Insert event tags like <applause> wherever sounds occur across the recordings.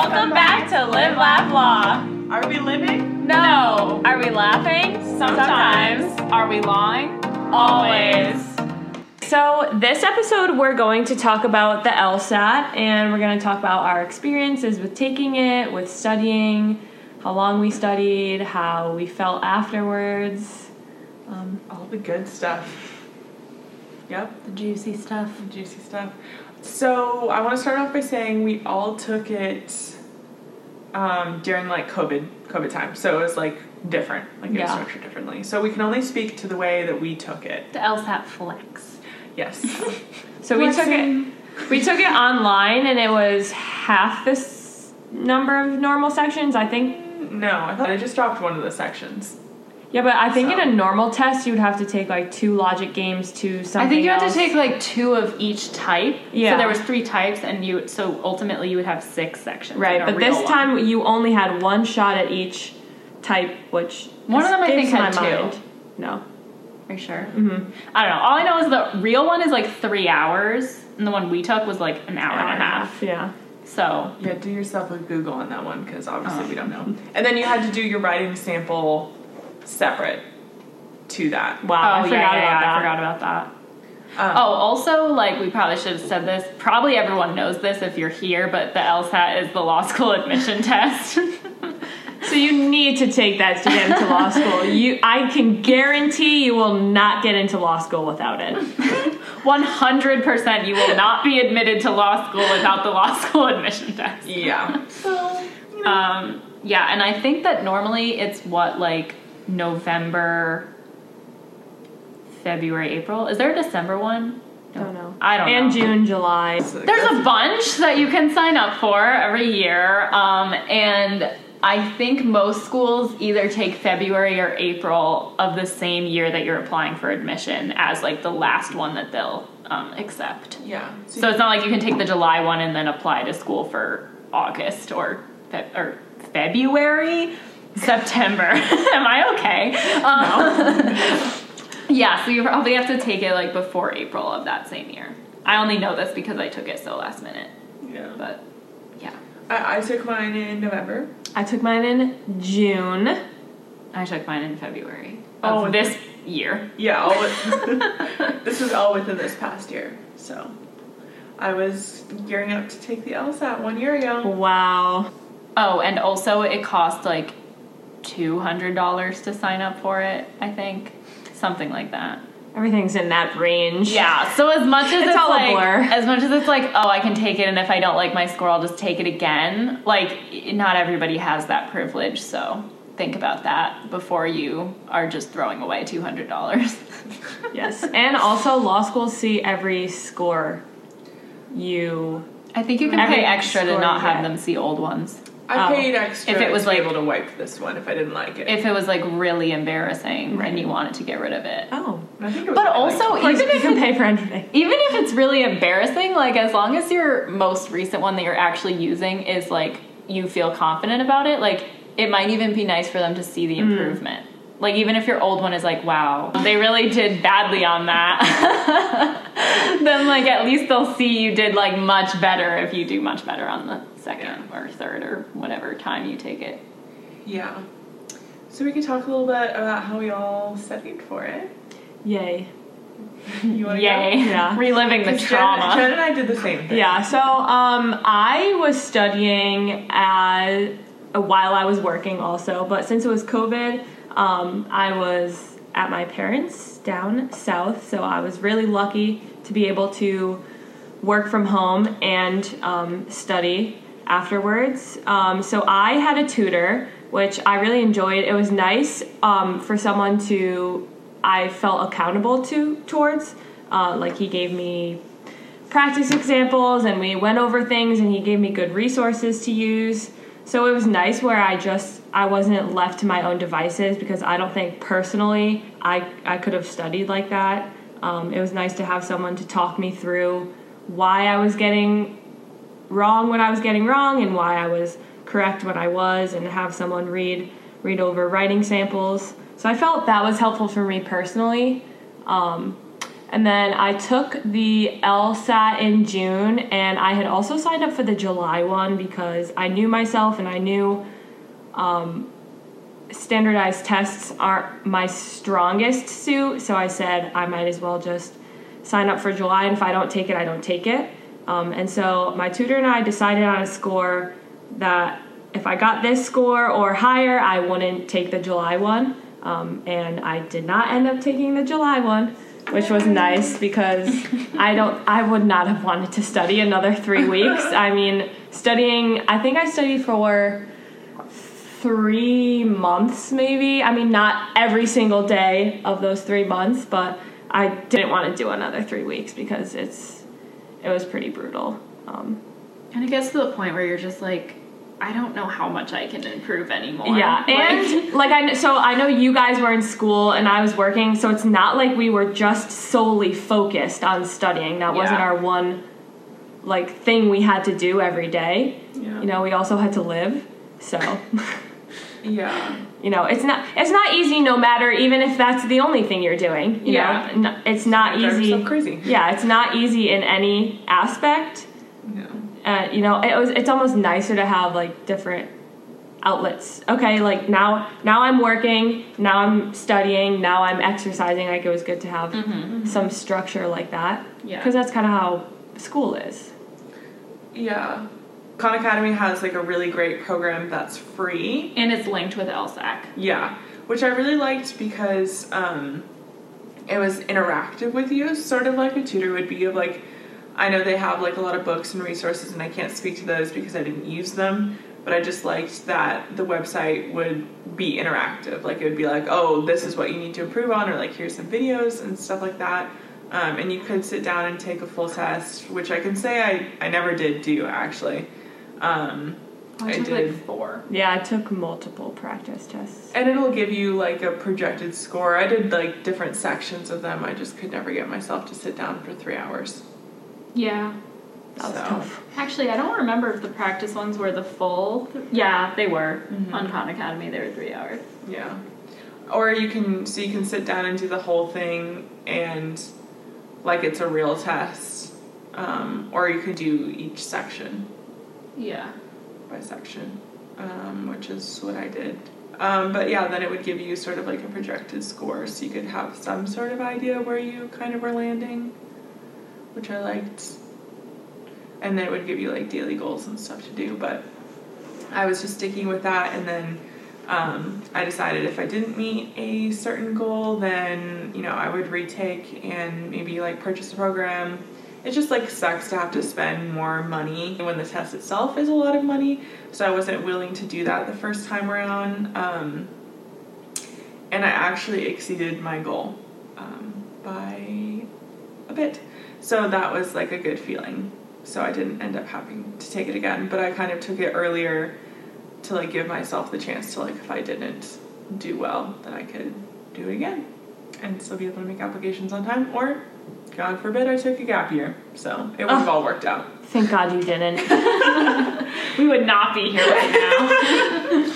Welcome back to Live, Laugh, Law. Are we living? No. Are we laughing? Sometimes. Are we lying? Always. So, this episode, we're going to talk about the LSAT and we're going to talk about our experiences with taking it, with studying, how long we studied, how we felt afterwards. Um, All the good stuff. Yep, the juicy stuff. the juicy stuff. So I want to start off by saying we all took it um, during like COVID COVID time. So it was like different, like it was Yeah. structured differently. So we can only speak to the way that we took it. The LSAT flex. Yes. <laughs> So, we took it. We took it online and it was half this number of normal sections, I think. no, I thought I just dropped one of the sections. Yeah, but I think So- in a normal test you would have to take like two logic games to something I think you had else. to take like two of each type. Yeah. So there was three types, and you so ultimately you would have six sections. right, but this one. time you only had one shot at each type, which One of them I think had my two. mind. No. Are you sure? Mm-hmm. I don't know. All I know is the real one is like three hours, and the one we took was like an hour, and a half. Yeah. So Yeah, do yourself a Google on that one because obviously Oh. we don't know. And then you had to do your writing sample separate to that. Wow, oh I forgot yeah, yeah, about yeah, that. I forgot about that. Um, Oh, also, like we probably should have said this. Probably everyone knows this if you're here, but the LSAT is the law school <laughs> admission test. So you need to take that to get into law school. <laughs> You I can guarantee you will not get into law school without it. 100% you will not be admitted to law school without the law <laughs> school admission test. Yeah. So, Um, yeah, and I think that normally it's what, like November, February, April? Is there a December one? I don't know. I don't know. and know. June, July. There's a bunch that you can sign up for every year, um, and I think most schools either take February or April of the same year that you're applying for admission as like the last one that they'll um, accept. yeah. So it's not like you can take the July one and then apply to school for August or Feb- or February, September. <laughs> Am I okay? Um, <laughs> yeah, so you probably have to take it like before April of that same year. I only know this because I took it so last minute, yeah. but yeah, I, I took mine in November. I took mine in June. I took mine in February Oh, this year. Yeah, all <laughs> with, this was all within this past year. So I was gearing up to take the LSAT one year ago. Wow. Oh, and also it cost like two hundred dollars to sign up for it. I think something like that. Everything's in that range. Yeah. So as much as It's it's, all a like, blur. as much as it's like, oh, I can take it, and if I don't like my score, I'll just take it again. Like, not everybody has that privilege, so think about that before you are just throwing away two hundred dollars. <laughs> Yes. And also, law schools see every score you. I think you can pay extra to not have them see old ones. I Oh. paid extra If it was to be like- able to wipe this one if I didn't like it. If it was like really embarrassing Right. and you wanted to get rid of it. Oh. I think it was But also, like, Even even you can pay for anything. even if it's really embarrassing, like as long as your most recent one that you're actually using is like you feel confident about it, like it might even be nice for them to see the hmm. improvement. Like even if your old one is like, wow, they really did badly on that, <laughs> then like at least they'll see you did like much better if you do much better on the second or third or whatever time you take it. yeah. So we can talk a little bit about how we all studied for it. Yay. You want to Yay! Yeah. Reliving the trauma. Jen and I did the same thing. Yeah, so um, I was studying as, while I was working also, but since it was COVID, um, I was at my parents' down south, so I was really lucky to be able to work from home and um, study afterwards. Um, so I had a tutor, which I really enjoyed. It was nice um, for someone to I felt accountable to towards. Uh, like he gave me practice examples and we went over things and he gave me good resources to use so it was nice where i just i wasn't left to my own devices because i don't think personally i i could have studied like that um, it was nice to have someone to talk me through why i was getting wrong when i was getting wrong and why i was correct when i was and have someone read read over writing samples so i felt that was helpful for me personally um, And then I took the LSAT in June, and I had also signed up for the July one because I knew myself and I knew um, standardized tests aren't my strongest suit. So I said I might as well just sign up for July, and if I don't take it, I don't take it. Um, and so my tutor and I decided on a score that if I got this score or higher, I wouldn't take the July one. Um, and I did not end up taking the July one, which was nice because <laughs> I don't, I would not have wanted to study another three weeks. I mean, studying, I think I studied for three months maybe. I mean, not every single day of those three months, but I didn't want to do another three weeks because it's, it was pretty brutal. Um, And it gets to the point where you're just like, I don't know how much I can improve anymore. Yeah, Like- and <laughs> like I so I know you guys were in school and I was working, so it's not like we were just solely focused on studying. That wasn't our one like thing we had to do every day. Yeah. You know, we also had to live. So, <laughs> Yeah. You know, it's not it's not easy no matter even if that's the only thing you're doing, you Yeah. know. It's not easy. crazy. Yeah, it's not easy in any aspect. Yeah. uh, you know, it was it's almost nicer to have like different outlets. Okay, like now now I'm working, now I'm studying, now I'm exercising. Like it was good to have some structure like that. Yeah. because that's kind of how school is. Yeah. Khan Academy has like a really great program that's free. and it's linked with LSAC. Yeah, which I really liked because um, it was interactive with you, sort of like a tutor would be. Of like, I know they have like a lot of books and resources, and I can't speak to those because I didn't use them. But I just liked that the website would be interactive. Like it would be like, oh, this is what you need to improve on, or like here's some videos and stuff like that. Um, and you could sit down and take a full test, which I can say I, I never did do actually. Um, I I took did. like four. Yeah, I took multiple practice tests. And it'll give you like a projected score. I did like different sections of them. I just could never get myself to sit down for three hours. Yeah. That was So. tough. Actually, I don't remember if the practice ones were the full. Th- yeah, they were. Mhm. On Khan Academy, they were three hours. Yeah. Or you can so you can sit down and do the whole thing and like it's a real test. Um, or you could do each section Yeah. by section, um, which is what I did. Um, but yeah, then it would give you sort of like a projected score, so you could have some sort of idea where you kind of were landing, which I liked. And then it would give you like daily goals and stuff to do. But I was just sticking with that, and then um, I decided if I didn't meet a certain goal, then you know I would retake and maybe like purchase a program. It just like sucks to have to spend more money when the test itself is a lot of money. So I wasn't willing to do that the first time around. Um, and I actually exceeded my goal um, by a bit. So that was like a good feeling. So I didn't end up having to take it again, but I kind of took it earlier to like give myself the chance to like if I didn't do well, then I could do it again and still be able to make applications on time. Or, God forbid, I took a gap year. So it would have all worked out. Thank God you didn't. <laughs> We would not be here right now.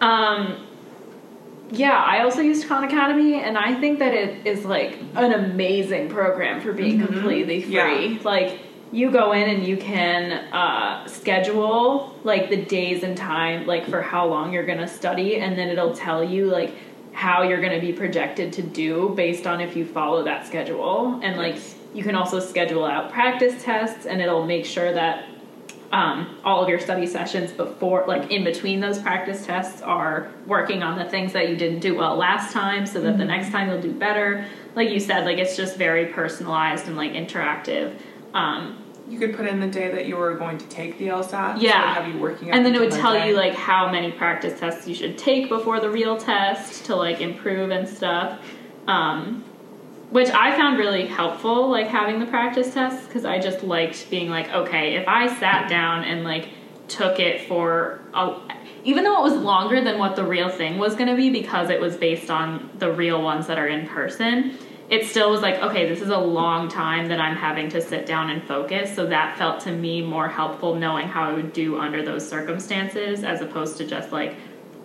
<laughs> um, yeah, I also used Khan Academy, and I think that it is like an amazing program for being Mhm. completely free. Yeah. Like, you go in and you can uh, schedule like the days and time, like for how long you're gonna study, and then it'll tell you like how you're gonna be projected to do based on if you follow that schedule. And like, you can also schedule out practice tests, and it'll make sure that um, all of your study sessions before, like in between those practice tests, are working on the things that you didn't do well last time so that the next time you'll do better. Like you said, like it's just very personalized and like interactive. Um, You could put in the day that you were going to take the LSAT. Yeah. would have you working and then it would tell that you like how many practice tests you should take before the real test to like improve and stuff. Um, which I found really helpful, like having the practice tests, because I just liked being like, okay, if I sat down and like took it for a, even though it was longer than what the real thing was going to be because it was based on the real ones that are in person, it still was like, okay, this is a long time that I'm having to sit down and focus. So that felt to me more helpful knowing how I would do under those circumstances as opposed to just like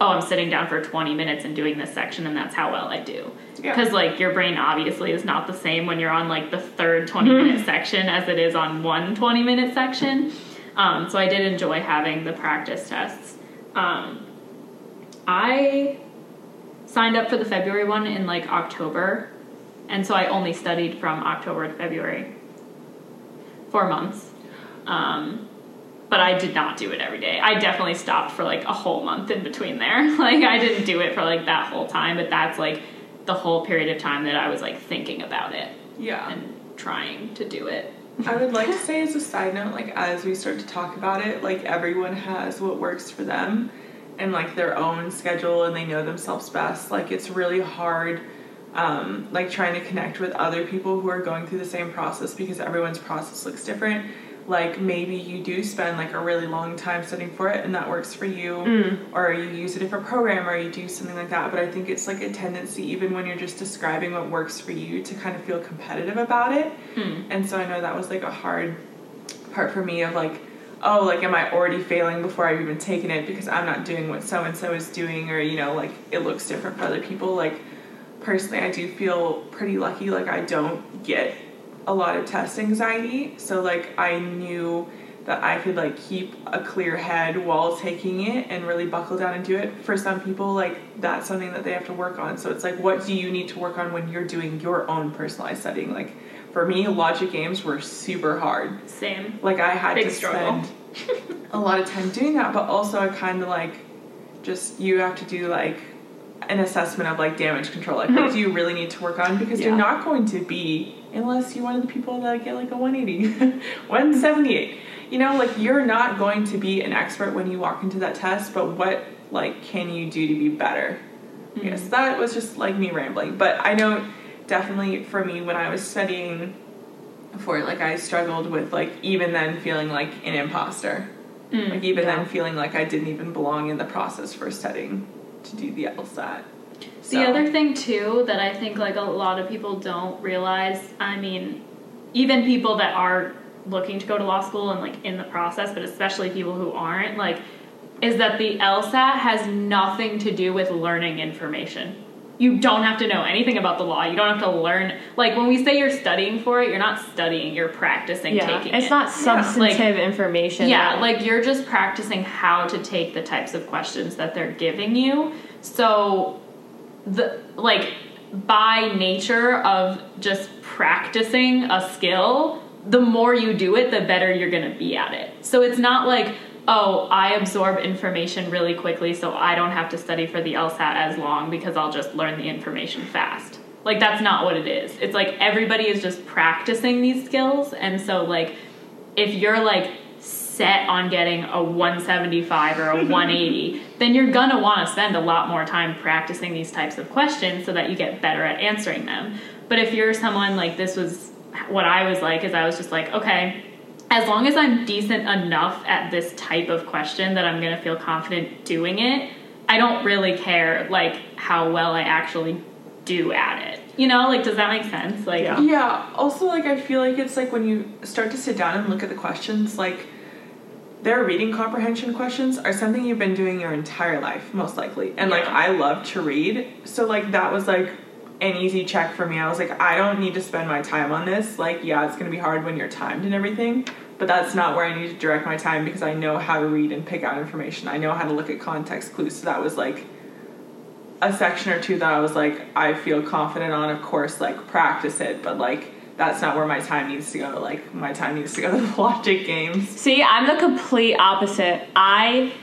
oh, I'm sitting down for 20 minutes and doing this section, and that's how well I do. Yeah. Because like your brain obviously is not the same when you're on like the third 20 <laughs> minute section as it is on one 20 minute section. Um, so I did enjoy having the practice tests. Um, I signed up for the February one in like October, and so I only studied from October to February. Four months. Um, but I did not do it every day. I definitely stopped for like a whole month in between there. <laughs> Like I didn't do it for like that whole time, but that's like the whole period of time that I was like thinking about it Yeah. and trying to do it. I would like to <laughs> say as a side note, like as we start to talk about it, like everyone has what works for them and like their own schedule and they know themselves best. Like it's really hard um, like trying to connect with other people who are going through the same process because everyone's process looks different. Like maybe you do spend like a really long time studying for it and that works for you, or you use a different program or you do something like that. But I think it's like a tendency, even when you're just describing what works for you, to kind of feel competitive about it. And so I know that was like a hard part for me of like, oh, like am I already failing before I've even taken it because I'm not doing what so and so is doing, or you know, like it looks different for other people. Like personally, I do feel pretty lucky. Like I don't get a lot of test anxiety, so like I knew that I could like keep a clear head while taking it and really buckle down and do it. For some people, like that's something that they have to work on. So it's like, what do you need to work on when you're doing your own personalized studying? Like for me, logic games were super hard. Same. Like I had Big to struggle. spend <laughs> a lot of time doing that, but also I kind of like just you have to do like an assessment of like damage control. Like what <laughs> do you really need to work on because you're not going to be unless you're one of the people that get like a 180, <laughs> 178. You know, like you're not going to be an expert when you walk into that test, but what like can you do to be better? Yes, mm-hmm. that was just like me rambling. But I know definitely for me when I was studying for it, like I struggled with like even then feeling like an imposter. Mm, like even yeah. then feeling like I didn't even belong in the process for studying to do the LSAT. The other thing too that I think like a lot of people don't realize, I mean, even people that are looking to go to law school and like in the process, but especially people who aren't, like is that the LSAT has nothing to do with learning information. You don't have to know anything about the law. You don't have to learn like when we say you're studying for it, you're not studying, you're practicing Yeah, taking it's it. It's not substantive Like- information. Yeah, like you're just practicing how to take the types of questions that they're giving you. So the like by nature of just practicing a skill, the more you do it, the better you're going to be at it. So it's not like, oh, I absorb information really quickly so I don't have to study for the LSAT as long because I'll just learn the information fast. Like that's not what it is. It's like everybody is just practicing these skills and so like if you're like set on getting a 175 or a <laughs> 180, then you're gonna want to spend a lot more time practicing these types of questions so that you get better at answering them. But if you're someone like this was what I was like, is I was just like, okay, as long as I'm decent enough at this type of question that I'm gonna feel confident doing it, I don't really care like how well I actually do at it. You know, like does that make sense? Like Yeah. Yeah. Also, like I feel like it's like when you start to sit down and look at the questions, like their reading comprehension questions are something you've been doing your entire life, most likely. And like I love to read, so like that was like an easy check for me. I was like, I don't need to spend my time on this. Like, yeah, it's gonna be hard when you're timed and everything, but that's not where I need to direct my time because I know how to read and pick out information. I know how to look at context clues. So that was like a section or two that I was like, I feel confident on. Of course, like practice it, but like that's not where my time needs to go. Like my time needs to go to the <laughs> logic games. See, I'm the complete opposite. I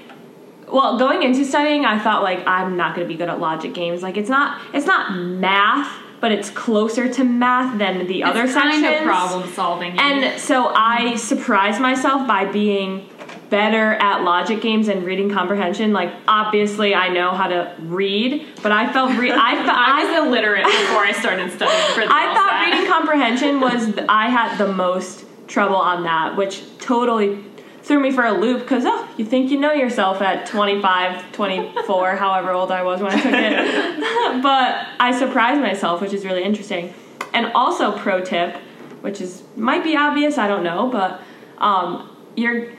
well, going into studying, I thought like I'm not going to be good at logic games. Like it's not it's not math, but it's closer to math than the other it's kind sections. of problem solving. And so I surprised myself by being better at logic games and reading comprehension. Like obviously I know how to read, but I felt re- I fe- <laughs> I was illiterate before I started studying for the I thought LSAT. reading comprehension was I had the most trouble on that, which totally threw me for a loop because oh, you think you know yourself at 25, 24, <laughs> however old I was when I took it. <laughs> but I surprised myself, which is really interesting. And also pro tip, which is might be obvious, I don't know, but um, your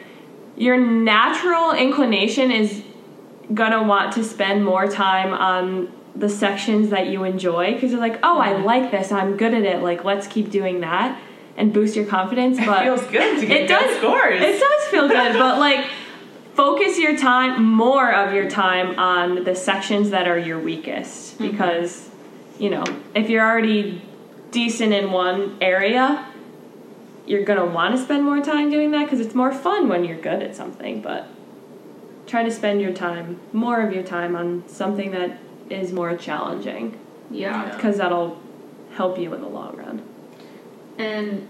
your natural inclination is gonna want to spend more time on the sections that you enjoy because you're like, oh, I like this, I'm good at it. Like, let's keep doing that and boost your confidence. But it feels good to get it does scores. It does feel good, but like focus your time more of your time on the sections that are your weakest. Mm-hmm. Because you know if you're already decent in one area you're going to want to spend more time doing that because it's more fun when you're good at something but try to spend your time more of your time on something that is more challenging. Yeah. because that'll help you in the long run. And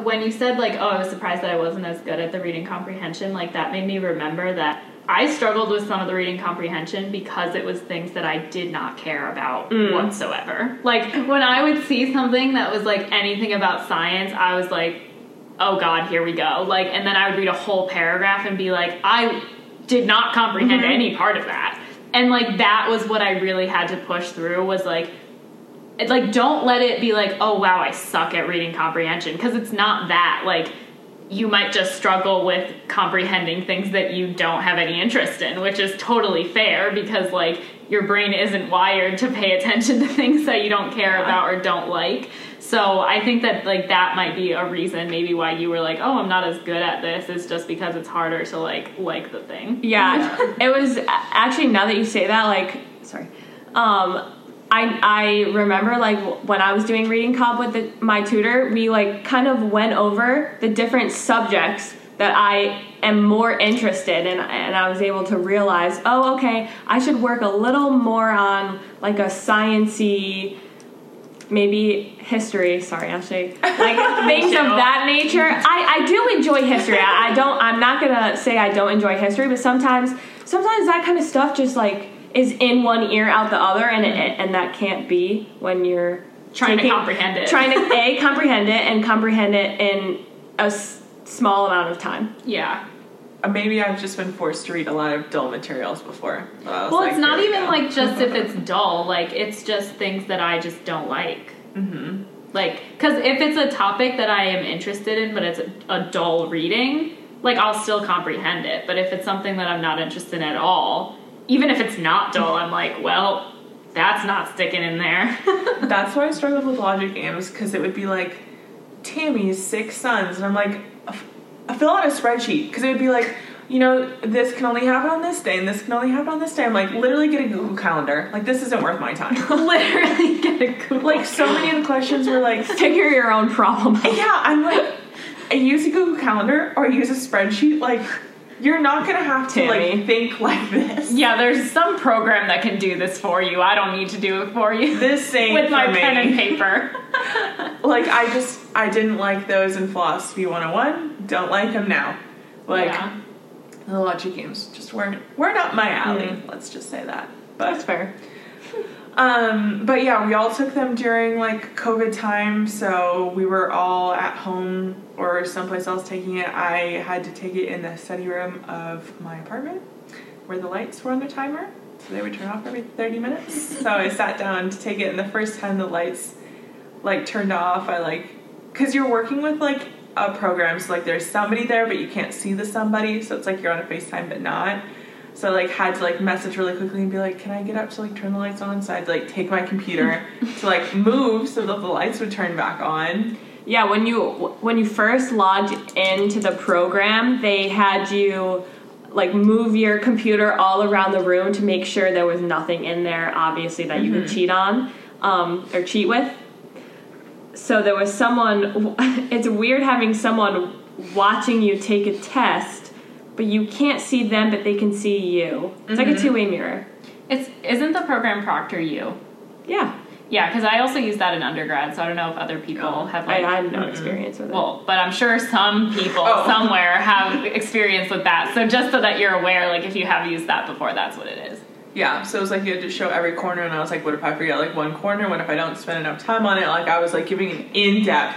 when you said like, oh, I was surprised that I wasn't as good at the reading comprehension, like that made me remember that I struggled with some of the reading comprehension because it was things that I did not care about mm. whatsoever. Like when I would see something that was like anything about science, I was like, oh god, here we go. Like and then I would read a whole paragraph and be like, I did not comprehend mm-hmm. any part of that. And like that was what I really had to push through was like like don't let it be like oh wow i suck at reading comprehension because it's not that. Like you might just struggle with comprehending things that you don't have any interest in which is totally fair because like your brain isn't wired to pay attention to things that you don't care about or don't like. So i think that like that might be a reason maybe why you were like oh i'm not as good at this is just because it's harder to like like the thing. Yeah, <laughs> it was actually now that you say that, like, sorry, um, I I remember like when I was doing reading comp with the, my tutor, we like kind of went over the different subjects that I am more interested in, and I was able to realize, oh, okay, I should work a little more on like a sciency. Maybe history. Sorry, Ashley. Like <laughs> things of that nature. I, I do enjoy history. I, I don't. I'm not gonna say I don't enjoy history, but sometimes, sometimes that kind of stuff just like is in one ear out the other, and it, and that can't be when you're Trying to comprehend it. Trying to <laughs> a comprehend it and comprehend it in a s- small amount of time. yeah Uh, Maybe I've just been forced to read a lot of dull materials before. But I was Well, like, it's not even go. like just if it's <laughs> dull. Like it's just things that I just don't like. Mm-hmm. Like, because if it's a topic that I am interested in, but it's a, a dull reading, like I'll still comprehend it. But if it's something that I'm not interested in at all, even if it's not dull, I'm like, well, that's not sticking in there. <laughs> That's why I struggled with logic games because it would be like Tammy's six sons, and I'm like, I fill out a spreadsheet because it would be like, you know, this can only happen on this day, and this can only happen on this day. I'm like, literally get a Google Calendar. Like this isn't worth my time. <laughs> Literally get a Google. like so many of the questions were like, <laughs> Figure your own problem out. yeah, I'm like, I use a Google Calendar or I use a spreadsheet. Like, you're not gonna have to Tammy. like think like this. yeah, there's some program that can do this for you. I don't need to do it for you. This ain't With my me. pen and paper. <laughs> <laughs> like I just I didn't like those in philosophy 101. Don't like them now. Like Yeah. the logic games just weren't weren't up my alley. Mm. Let's just say that. But that's fair. Um but yeah, we all took them during like COVID time, so we were all at home or someplace else taking it. I had to take it in the study room of my apartment where the lights were on a timer. So they would turn off every 30 minutes. so I sat down to take it and the first time the lights like turned off, I like cuz you're working with like a program so like there's somebody there but you can't see the somebody, so it's like you're on a FaceTime but not. So I like had to like message really quickly and be like, "Can I get up to like turn the lights on?" So I'd like take my computer <laughs> to like move so that the lights would turn back on. Yeah, when you when you first logged into the program, they had you like move your computer all around the room to make sure there was nothing in there, obviously that you could cheat on um, or cheat with. So there was someone. <laughs> It's weird having someone watching you take a test, but you can't see them, but they can see you. It's like a mm-hmm. two way mirror. It's isn't the program ProctorU? Yeah, Yeah, because I also use that in undergrad, so I don't know if other people Oh, have I, like. I have no experience with it. well, but I'm sure some people Oh. <laughs> somewhere have experience with that. So just so that you're aware, like if you have used that before, that's what it is. Yeah, so it was like you had to show every corner, and I was like, "What if I forget like one corner? What if I don't spend enough time on it?" Like I was like giving an in-depth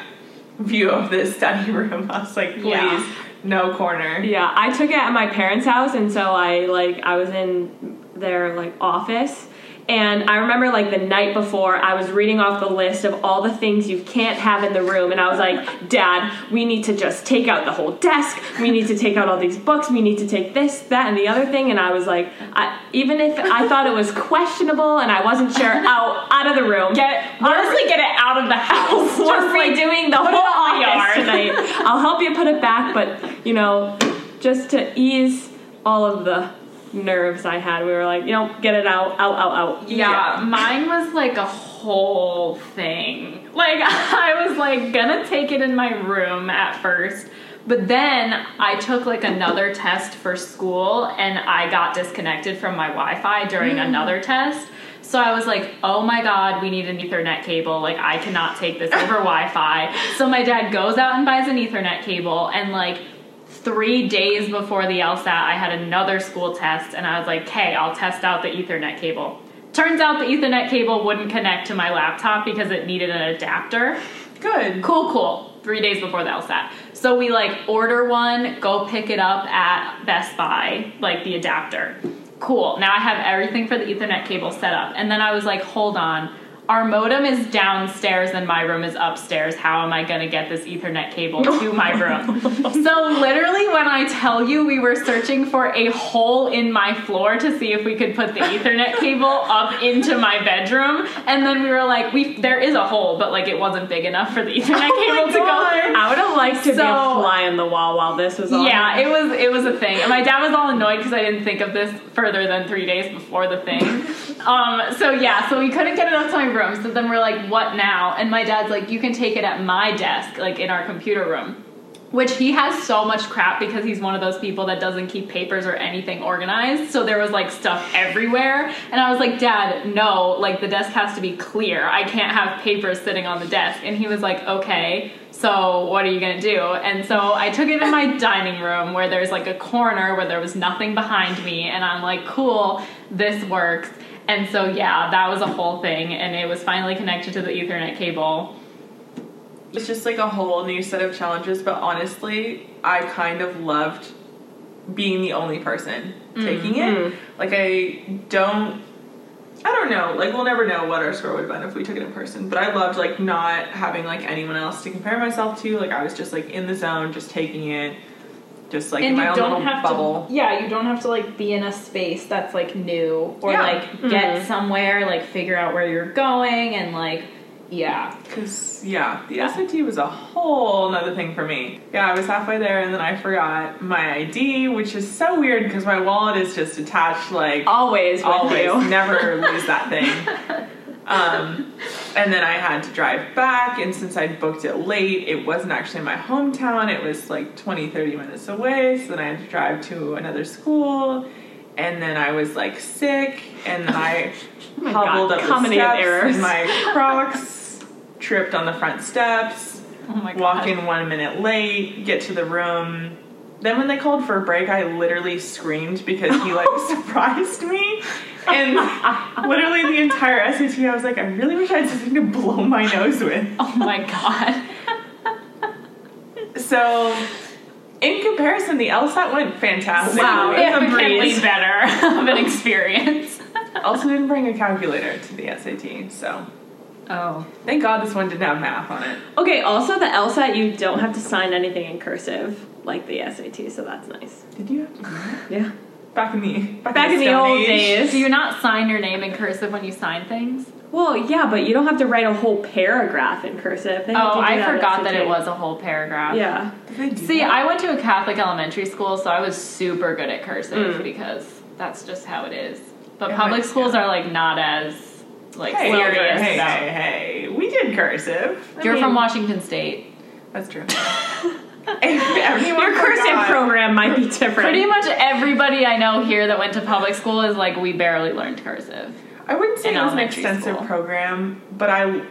view of this study <laughs> room. I was like, "Please, Yeah. No corner." Yeah, I took it at my parents' house, and so I like I was in their like office, And I remember like the night before, I was reading off the list of all the things you can't have in the room, and I was like, Dad, we need to just take out the whole desk. We need to take out all these books. We need to take this, that, and the other thing. And I was like, I, even if I thought it was questionable and I wasn't sure, <laughs> out oh, out of the room. Get honestly, get it out of the house. <laughs> We're like redoing the whole office yard. tonight. <laughs> I'll help you put it back, but you know, just to ease all of the nerves I had, we were like, you know, get it out, out, out, out. Yeah, mine was like a whole thing. Like <laughs> I was like gonna take it in my room at first, but then I took like another test for school and I got disconnected from my Wi-Fi during mm. another test. So I was like, "Oh my god, we need an Ethernet cable. Like I cannot take this over <laughs> Wi-Fi." So my dad goes out and buys an Ethernet cable and like three days before the LSAT, I had another school test, and I was like, "Okay, I'll test out the Ethernet cable." Turns out the Ethernet cable wouldn't connect to my laptop because it needed an adapter. Good. Cool, cool. Three days before the LSAT. So we like order one, go pick it up at Best Buy, like the adapter. Cool. Now I have everything for the Ethernet cable set up. And then I was like, hold on. Our modem is downstairs and my room is upstairs. How am I going to get this Ethernet cable <laughs> to my room? so, literally, when I tell you we were searching for a hole in my floor to see if we could put the Ethernet cable up into my bedroom, and then we were like, we there is a hole, but like it wasn't big enough for the <laughs> Ethernet Oh cable to go God. through. I would have liked to be a fly on the wall while this was on. Yeah, it was it was a thing. And my dad was all annoyed because I didn't think of this further than three days before the thing. <laughs> um, so yeah, so we couldn't get it up to my room. So then we're like, what now? And my dad's like, you can take it at my desk, like in our computer room. Which he has so much crap because he's one of those people that doesn't keep papers or anything organized. So there was like stuff everywhere. And I was like, Dad, no, like the desk has to be clear. I can't have papers sitting on the desk. And he was like, okay, so what are you gonna do? And so I took it in my <laughs> dining room where there's like a corner where there was nothing behind me. And I'm like, cool, this works. And so yeah, that was a whole thing. And it was finally connected to the Ethernet cable. It's just like a whole new set of challenges, but honestly, I kind of loved being the only person taking it. Mm-hmm. Like, I don't. I don't know. Like, we'll never know what our score would have been if we took it in person. But I loved like not having like anyone else to compare myself to. Like, I was just like in the zone, just taking it, just like in my own little bubble. to yeah you don't have to like be in a space that's like new or Yeah. like get mm-hmm. somewhere like figure out where you're going and like yeah Cause yeah, the SAT was a whole nother thing for me. Yeah, I was halfway there and then I forgot my ID, which is so weird because my wallet is just attached like Always with always, you. never <laughs> lose that thing. Um, and then I had to drive back, and since I booked it late, it wasn't actually my hometown. It was like 20, 30 minutes away. So then I had to drive to another school. And then I was like sick, and I <laughs> Oh hobbled God, up the steps errors. in my <laughs> Crocs, tripped on the front steps, oh my god walk in one minute late, get to the room. Then when they called for a break, I literally screamed because he like <laughs> surprised me. And literally the entire SAT, I was like, I really wish I had something to blow my nose with. oh my god So, in comparison, the LSAT went fantastic. Wow. It was a significantly breeze. better of an experience Also, didn't bring a calculator to the SAT, so oh thank God this one didn't have math on it. Okay, also the LSAT, you don't have to sign anything in cursive like the SAT, so that's nice. Did you have to do that? Yeah. Back in the back, Back in the Stone old Age. days. do you not sign your name in cursive when you sign things Well, yeah, but you don't have to write a whole paragraph in cursive. They oh i that forgot that it was a whole paragraph Yeah. Did they do See, that? I went to a Catholic elementary school, so I was super good at cursive Mm. because that's just how it is. But Yeah, public but- schools yeah. are like not as like Hey, serious. hey, about- hey, hey, we did cursive. I You're mean, from Washington State. That's true. <laughs> Everyone Your cursive program might be different. Pretty much everybody I know here that went to public school is like we barely learned cursive. I wouldn't say in it was an extensive school. program, but I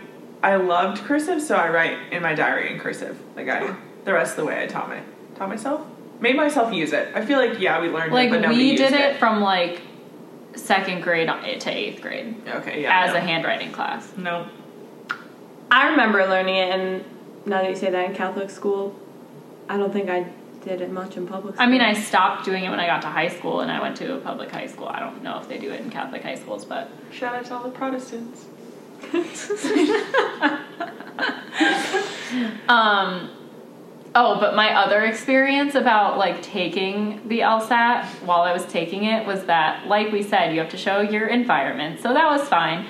I loved cursive, so I write in my diary in cursive. Like I, the rest of the way I taught my taught myself, made myself use it. I feel like yeah, we learned Like it, but nobody we used did it from like second grade to eighth grade Okay, yeah. as no. a handwriting class. no. I remember learning it, and now that you say that in Catholic school, I don't think I did it much in public. school. I mean. I stopped doing it when I got to high school and I went to a public high school. I don't know if they do it in Catholic high schools, but Shout out to all the Protestants. <laughs> Um, oh, but my other experience about like taking the LSAT while I was taking it was that, like we said, you have to show your environment. So that was fine.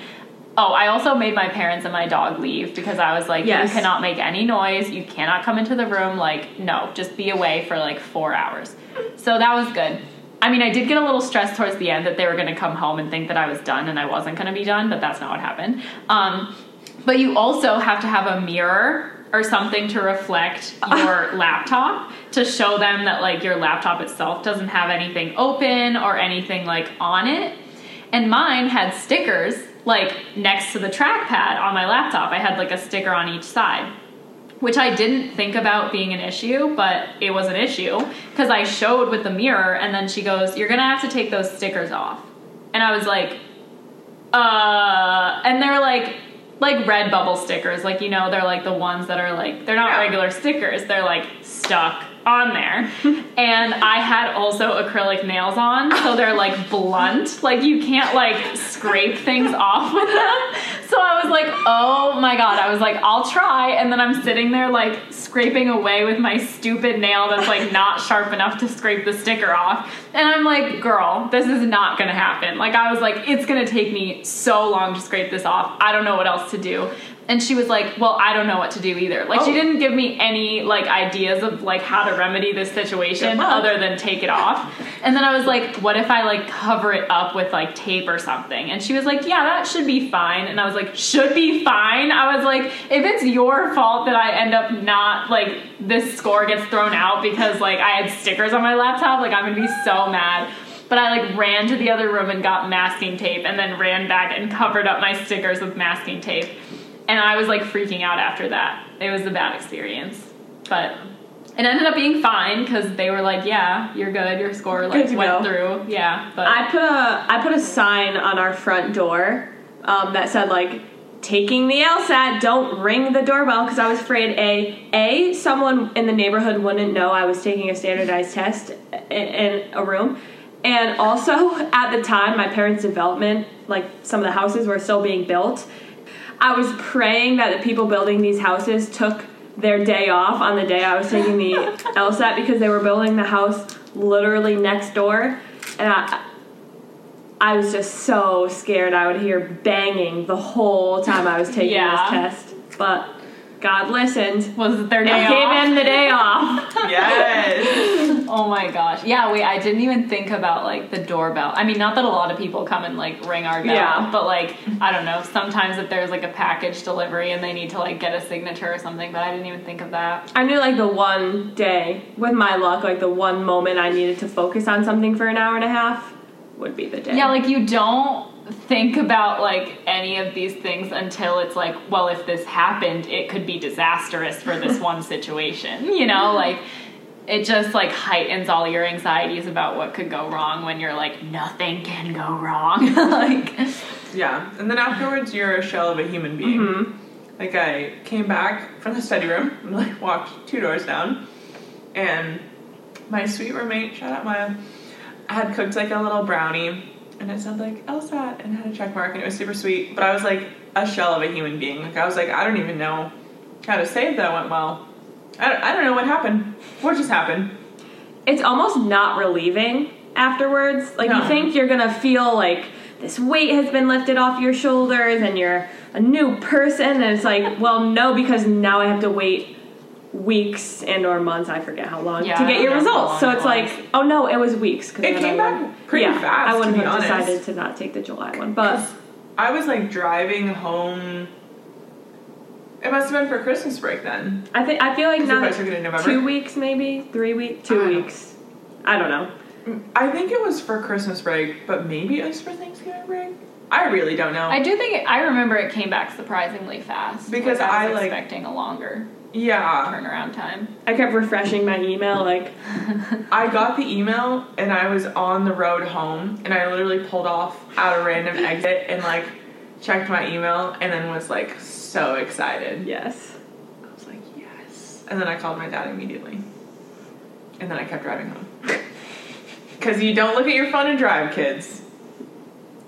Oh, I also made my parents and my dog leave because I was like, Yes. you cannot make any noise. You cannot come into the room. Like, no, just be away for like four hours. So that was good. I mean, I did get a little stressed towards the end that they were going to come home and think that I was done and I wasn't going to be done, but that's not what happened. Um, but you also have to have a mirror or something to reflect <laughs> your laptop to show them that like your laptop itself doesn't have anything open or anything like on it. And mine had stickers like next to the trackpad on my laptop. I had like a sticker on each side which I didn't think about being an issue, but it was an issue because I showed with the mirror, and then she goes, "You're gonna have to take those stickers off," and I was like, "Uh," and they're like. Like Redbubble stickers, like you know, they're like the ones that are like they're not Yeah. regular stickers, they're like stuck on there. and I had also acrylic nails on, so they're like blunt, like you can't like scrape things off with them. So I was like, oh my god, I was like, I'll try. And then I'm sitting there like scraping away with my stupid nail that's like not sharp enough to scrape the sticker off. And I'm like, girl, this is not gonna happen. Like, I was like, it's gonna take me so long to scrape this off. I don't know what else to do. And she was like, well, I don't know what to do either. Like, she Oh. didn't give me any like ideas of like how to remedy this situation other than take it off. And then I was like, what if I like cover it up with like tape or something? And she was like, yeah, that should be fine. And I was like, should be fine? I was like, if it's your fault that I end up not like this score gets thrown out because like I had stickers on my laptop, like I'm gonna be so mad. But I like ran to the other room and got masking tape and then ran back and covered up my stickers with masking tape. And I was like freaking out after that. It was a bad experience. But it ended up being fine because they were like, "Yeah, you're good. Your score like went go. through." Yeah, but I put a I put a sign on our front door um, that said like taking the LSAT, don't ring the doorbell because I was afraid a a someone in the neighborhood wouldn't know I was taking a standardized test in, in a room, and also at the time my parents' development like some of the houses were still being built. I was praying that the people building these houses took their day off on the day I was taking the <laughs> LSAT because they were building the house literally next door, and I. I was just so scared I would hear banging the whole time I was taking Yeah. this test. But God listened. was it their And day gave off? him the day off. <laughs> Yes. Oh my gosh. Yeah, wait, I didn't even think about like the doorbell. I mean, not that a lot of people come and like ring our bell, Yeah. but like, I don't know, sometimes if there's like a package delivery and they need to like get a signature or something, but I didn't even think of that. I knew like the one day, with my luck, like the one moment I needed to focus on something for an hour and a half would be the day. Yeah, like you don't think about like any of these things until it's like, well, if this happened, it could be disastrous for this <laughs> one situation. You know, like it just like heightens all your anxieties about what could go wrong when you're like nothing can go wrong. <laughs> like Yeah, and then afterwards, you're a shell of a human being. Mhm. Like I came back from the study room and <laughs> like walked two doors down, and my sweet roommate, shout out Maya, had cooked like a little brownie, and it said like LSAT and had a check mark, and it was super sweet. But I was like a shell of a human being. Like I was like I don't even know how to say if that went well. I don't, I don't know what happened. What just happened? it's almost not relieving afterwards. Like you think you're gonna feel like this weight has been lifted off your shoulders and you're a new person, and it's like, well, no, because now I have to wait weeks and or months, I forget how long, Yeah, to get your results. So it's like, oh no, it was weeks. 'cause It came I back would- pretty yeah, fast, I wouldn't be have honest. decided to not take the July one, but I was like driving home. It must have been for Christmas break then. I think I feel like if now I took it in November. two weeks, maybe three weeks, two I don't know. weeks. I don't know. Mm, I think it was for Christmas break, but maybe it was for Thanksgiving break. I really don't know. I do think it, I remember it came back surprisingly fast Because Like, I I, was like- expecting a longer yeah, turnaround time. I kept refreshing my email, like <laughs> I got the email and I was on the road home and I literally pulled off at a random exit and like checked my email and then was like so excited. yes. I was like, yes. And then I called my dad immediately. and then I kept driving home. <laughs> Because you don't look at your phone and drive, kids.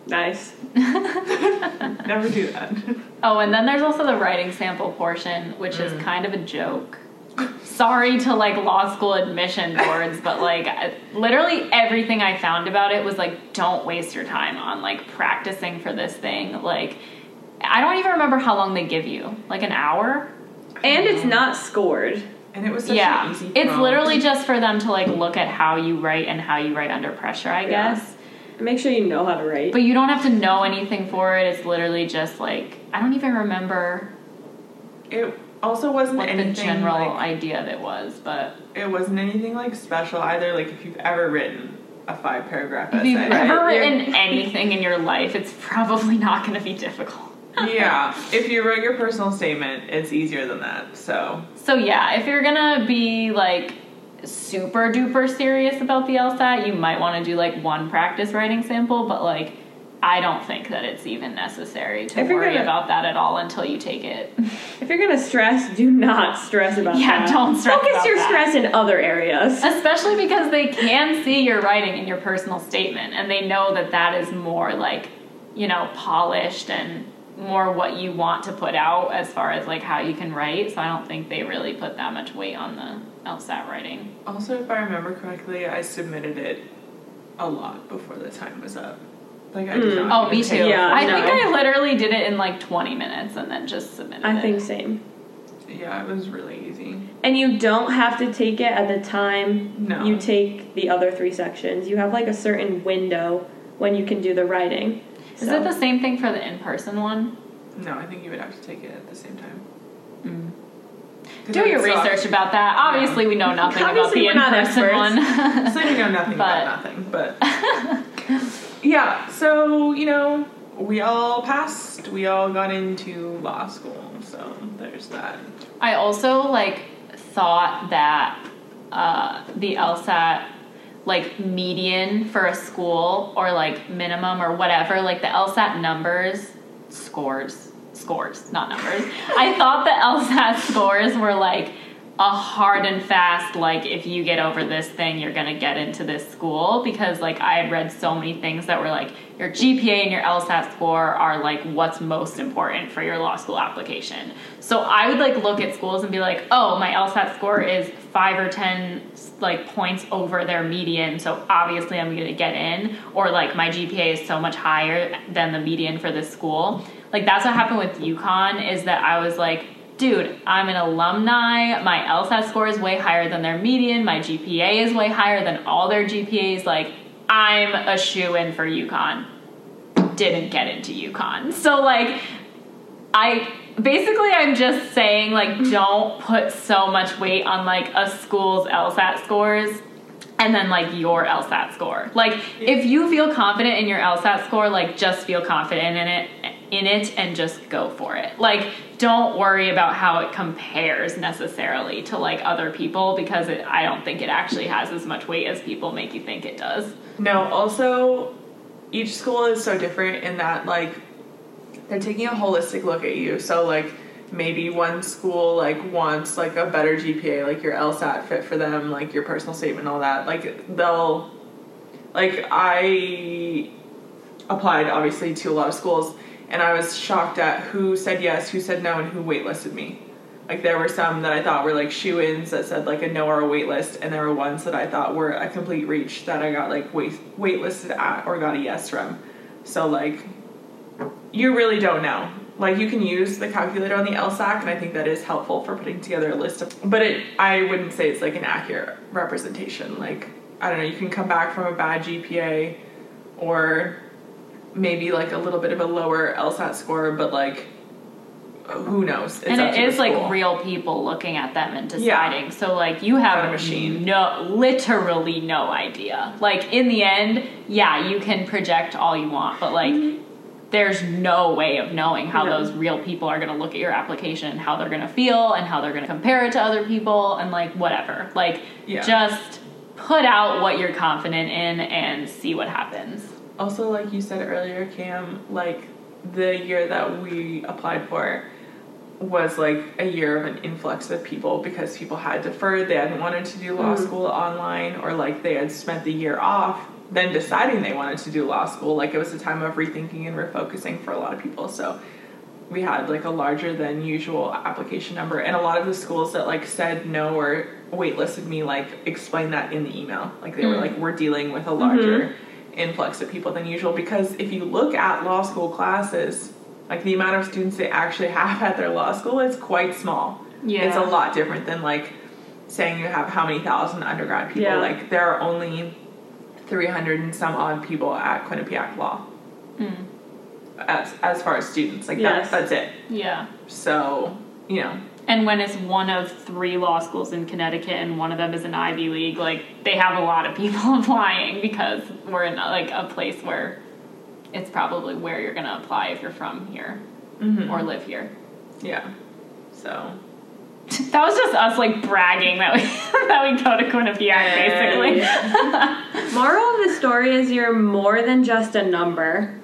Nice. <laughs> Never do that. Oh, and then there's also the writing sample portion, which Mm. is kind of a joke. Sorry to like law school admission boards, but like I- literally everything I found about it was like, don't waste your time on like practicing for this thing. Like, I don't even remember how long they give you. Like an hour? And it's not scored. And it was such yeah, an easy it's literally just for them to like look at how you write and how you write under pressure, I Yeah. guess. Make sure you know how to write. But you don't have to know anything for it. It's literally just like I don't even remember It also wasn't what anything the general like, idea that it was, but it wasn't anything like special either. Like if you've ever written a five paragraph essay, if essay. you've ever written <laughs> anything in your life, it's probably not going to be difficult. yeah, <laughs> if you wrote your personal statement, it's easier than that. So So yeah, if you're gonna be like super duper serious about the LSAT, you might want to do like one practice writing sample, but like I don't think that it's even necessary to If you're worry gonna- about that at all until you take it. <laughs> if you're gonna stress, do not stress about Yeah, that. don't stress Focus your that. stress in other areas. Especially because they can see your writing in your personal statement and they know that that is more like, you know, polished and more what you want to put out as far as like how you can write. So I don't think they really put that much weight on the LSAT writing. also, if I remember correctly, I submitted it a lot before the time was up. Like I did Mm. not Oh, me too. Yeah, I no. think I literally did it in like 20 minutes and then just submitted I it. think same. Yeah, it was really easy. And you don't have to take it at the time No. you take the other three sections. You have like a certain window when you can do the writing. Is So- it the same thing for the in-person one? No, I think you would have to take it at the same time. 'Cause Do your suck. research about that. Obviously, we know nothing Obviously, about the in-person one. <laughs> So you know nothing But- about nothing, but <laughs> yeah. So you know, we all passed. We all got into law school. So there's that. I also like thought that uh, the LSAT like median for a school or like minimum or whatever, like the LSAT numbers, scores, scores, not numbers. I thought the LSAT scores were like a hard and fast like if you get over this thing you're gonna get into this school because like I had read so many things that were like your GPA and your LSAT score are like what's most important for your law school application. So I would like look at schools and be like, oh, my LSAT score is five or ten like points over their median, so obviously I'm gonna get in, or like my GPA is so much higher than the median for this school. Like that's what happened with UConn is that I was like, dude, I'm an alumni. My LSAT score is way higher than their median. My GPA is way higher than all their GPAs. Like, I'm a shoe in for UConn. Didn't get into UConn. So, like, I basically I'm just saying, like, don't put so much weight on like a school's LSAT scores and then like your LSAT score. Like if you feel confident in your LSAT score, like just feel confident in it in it and just go for it. Like don't worry about how it compares necessarily to like other people because it, I don't think it actually has as much weight as people make you think it does. No, also, each school is so different in that, like, they're taking a holistic look at you. So, like, maybe one school, like, wants, like, a better GPA, like your LSAT fit for them, like, your personal statement, all that. Like, they'll, like, I applied, obviously, to a lot of schools, and I was shocked at who said yes, who said no, and who waitlisted me. Like there were some that I thought were like shoe-ins that said like a no or a waitlist, and there were ones that I thought were a complete reach that I got like wait waitlisted at or got a yes from. So like, you really don't know. Like you can use the calculator on the LSAC, and I think that is helpful for putting together a list of. But it, I wouldn't say it's like an accurate representation. Like I don't know, you can come back from a bad GPA, or maybe like a little bit of a lower LSAT score, but like who knows? It's and it is like school. real people looking at them and Yeah. deciding. So like you Not have a machine. no literally no idea. Like in the end, yeah, you can project all you want, but like mm-hmm. there's no way of knowing how No. those real people are going to look at your application and how they're going to feel and how they're going to compare it to other people and like whatever. Like Yeah. just put out what you're confident in and see what happens. Also, like you said earlier, Cam, like the year that we applied for, was like a year of an influx of people because people had deferred, they hadn't wanted to do law school online, or like they had spent the year off, then deciding they wanted to do law school. Like it was a time of rethinking and refocusing for a lot of people. So we had like a larger than usual application number, and a lot of the schools that like said no or waitlisted me like explained that in the email. Like they were Mm. like, we're dealing with a larger influx of people than usual because if you look at law school classes, like the amount of students they actually have at their law school, it's quite small. Yeah. It's a lot different than like saying you have how many thousand undergrad people. Yeah. Like there are only 300 and some odd people at Quinnipiac Law. Hmm. As, as far as students, like Yes. that, that's it. Yeah. So, you know, And when it's one of three law schools in Connecticut and one of them is an Ivy League, like they have a lot of people <laughs> applying because we're in like a place where it's probably where you're gonna apply if you're from here mm-hmm. or live here. yeah. So, That was just us like bragging that we <laughs> that we go to Quinnipiac basically. <laughs> Moral of the story is you're more than just a number.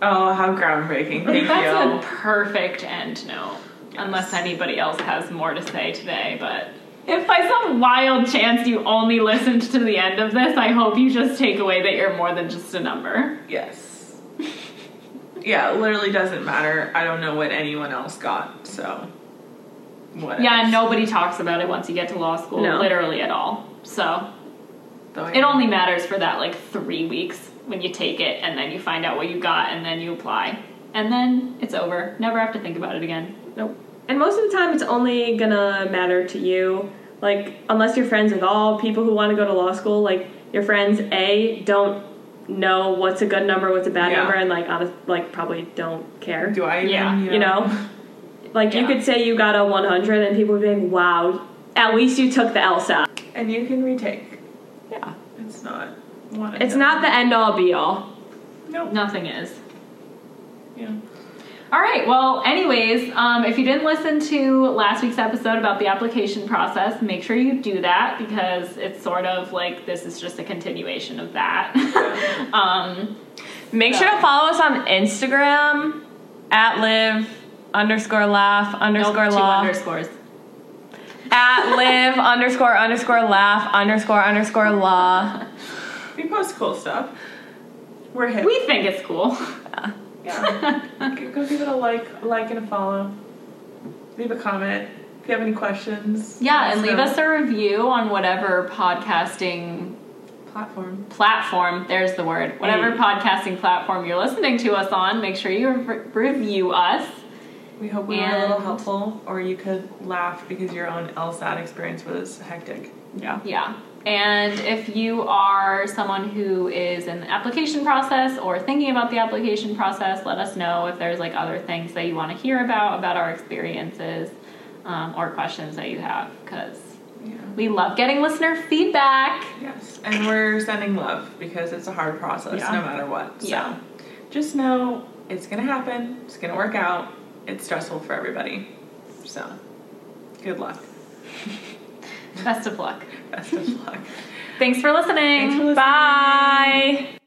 oh, how groundbreaking. Thank That's you. a perfect end note. Unless anybody else has more to say today, but if by some wild chance you only listened to the end of this, I hope you just take away that you're more than just a number. Yes. <laughs> yeah, it literally doesn't matter. I don't know what anyone else got, so. What Yeah, else? nobody talks about it once you get to law school, No. literally at all. So it only matters for that like three weeks when you take it and then you find out what you got and then you apply. And then it's over. Never have to think about it again. Nope. And most of the time, it's only gonna matter to you. Like, unless you're friends with all people who want to go to law school, like your friends A don't know what's a good number, what's a bad Yeah. number, and like honest, like probably don't care. Do I even, Yeah, you know, like you could say you got a 100, and people would be like, "Wow, at least you took the LSAT." And you can retake. Yeah. It's not one. It's not the end all be all. Nope. Nothing is. Yeah. All right. Well, anyways, um, if you didn't listen to last week's episode about the application process, make sure you do that because it's sort of like this is just a continuation of that. <laughs> um, Make sure sure to follow us on Instagram at live underscore laugh nope, underscore two law underscores. at live <laughs> underscore underscore laugh underscore underscore law. We post cool stuff. We're hip. We think it's cool. yeah. Go go give it a like, a like and a follow. Leave a comment if you have any questions. Yeah, and leave know. us a review on whatever podcasting platform. platform. There's the word. Whatever Hey. podcasting platform you're listening to us on, make sure you re- review us. We hope we were a little helpful, or you could laugh because your own LSAT experience was hectic. Yeah. Yeah. And if you are someone who is in the application process or thinking about the application process, let us know if there's like other things that you want to hear about, about our experiences, um, or questions that you have, because Yeah. we love getting listener feedback. Yes, and we're sending love because it's a hard process Yeah. no matter what. So Yeah. just know it's gonna happen, it's gonna work out. It's stressful for everybody. So good luck. <laughs> Best of luck. Best of luck. Thanks for listening. Thanks for listening. Bye.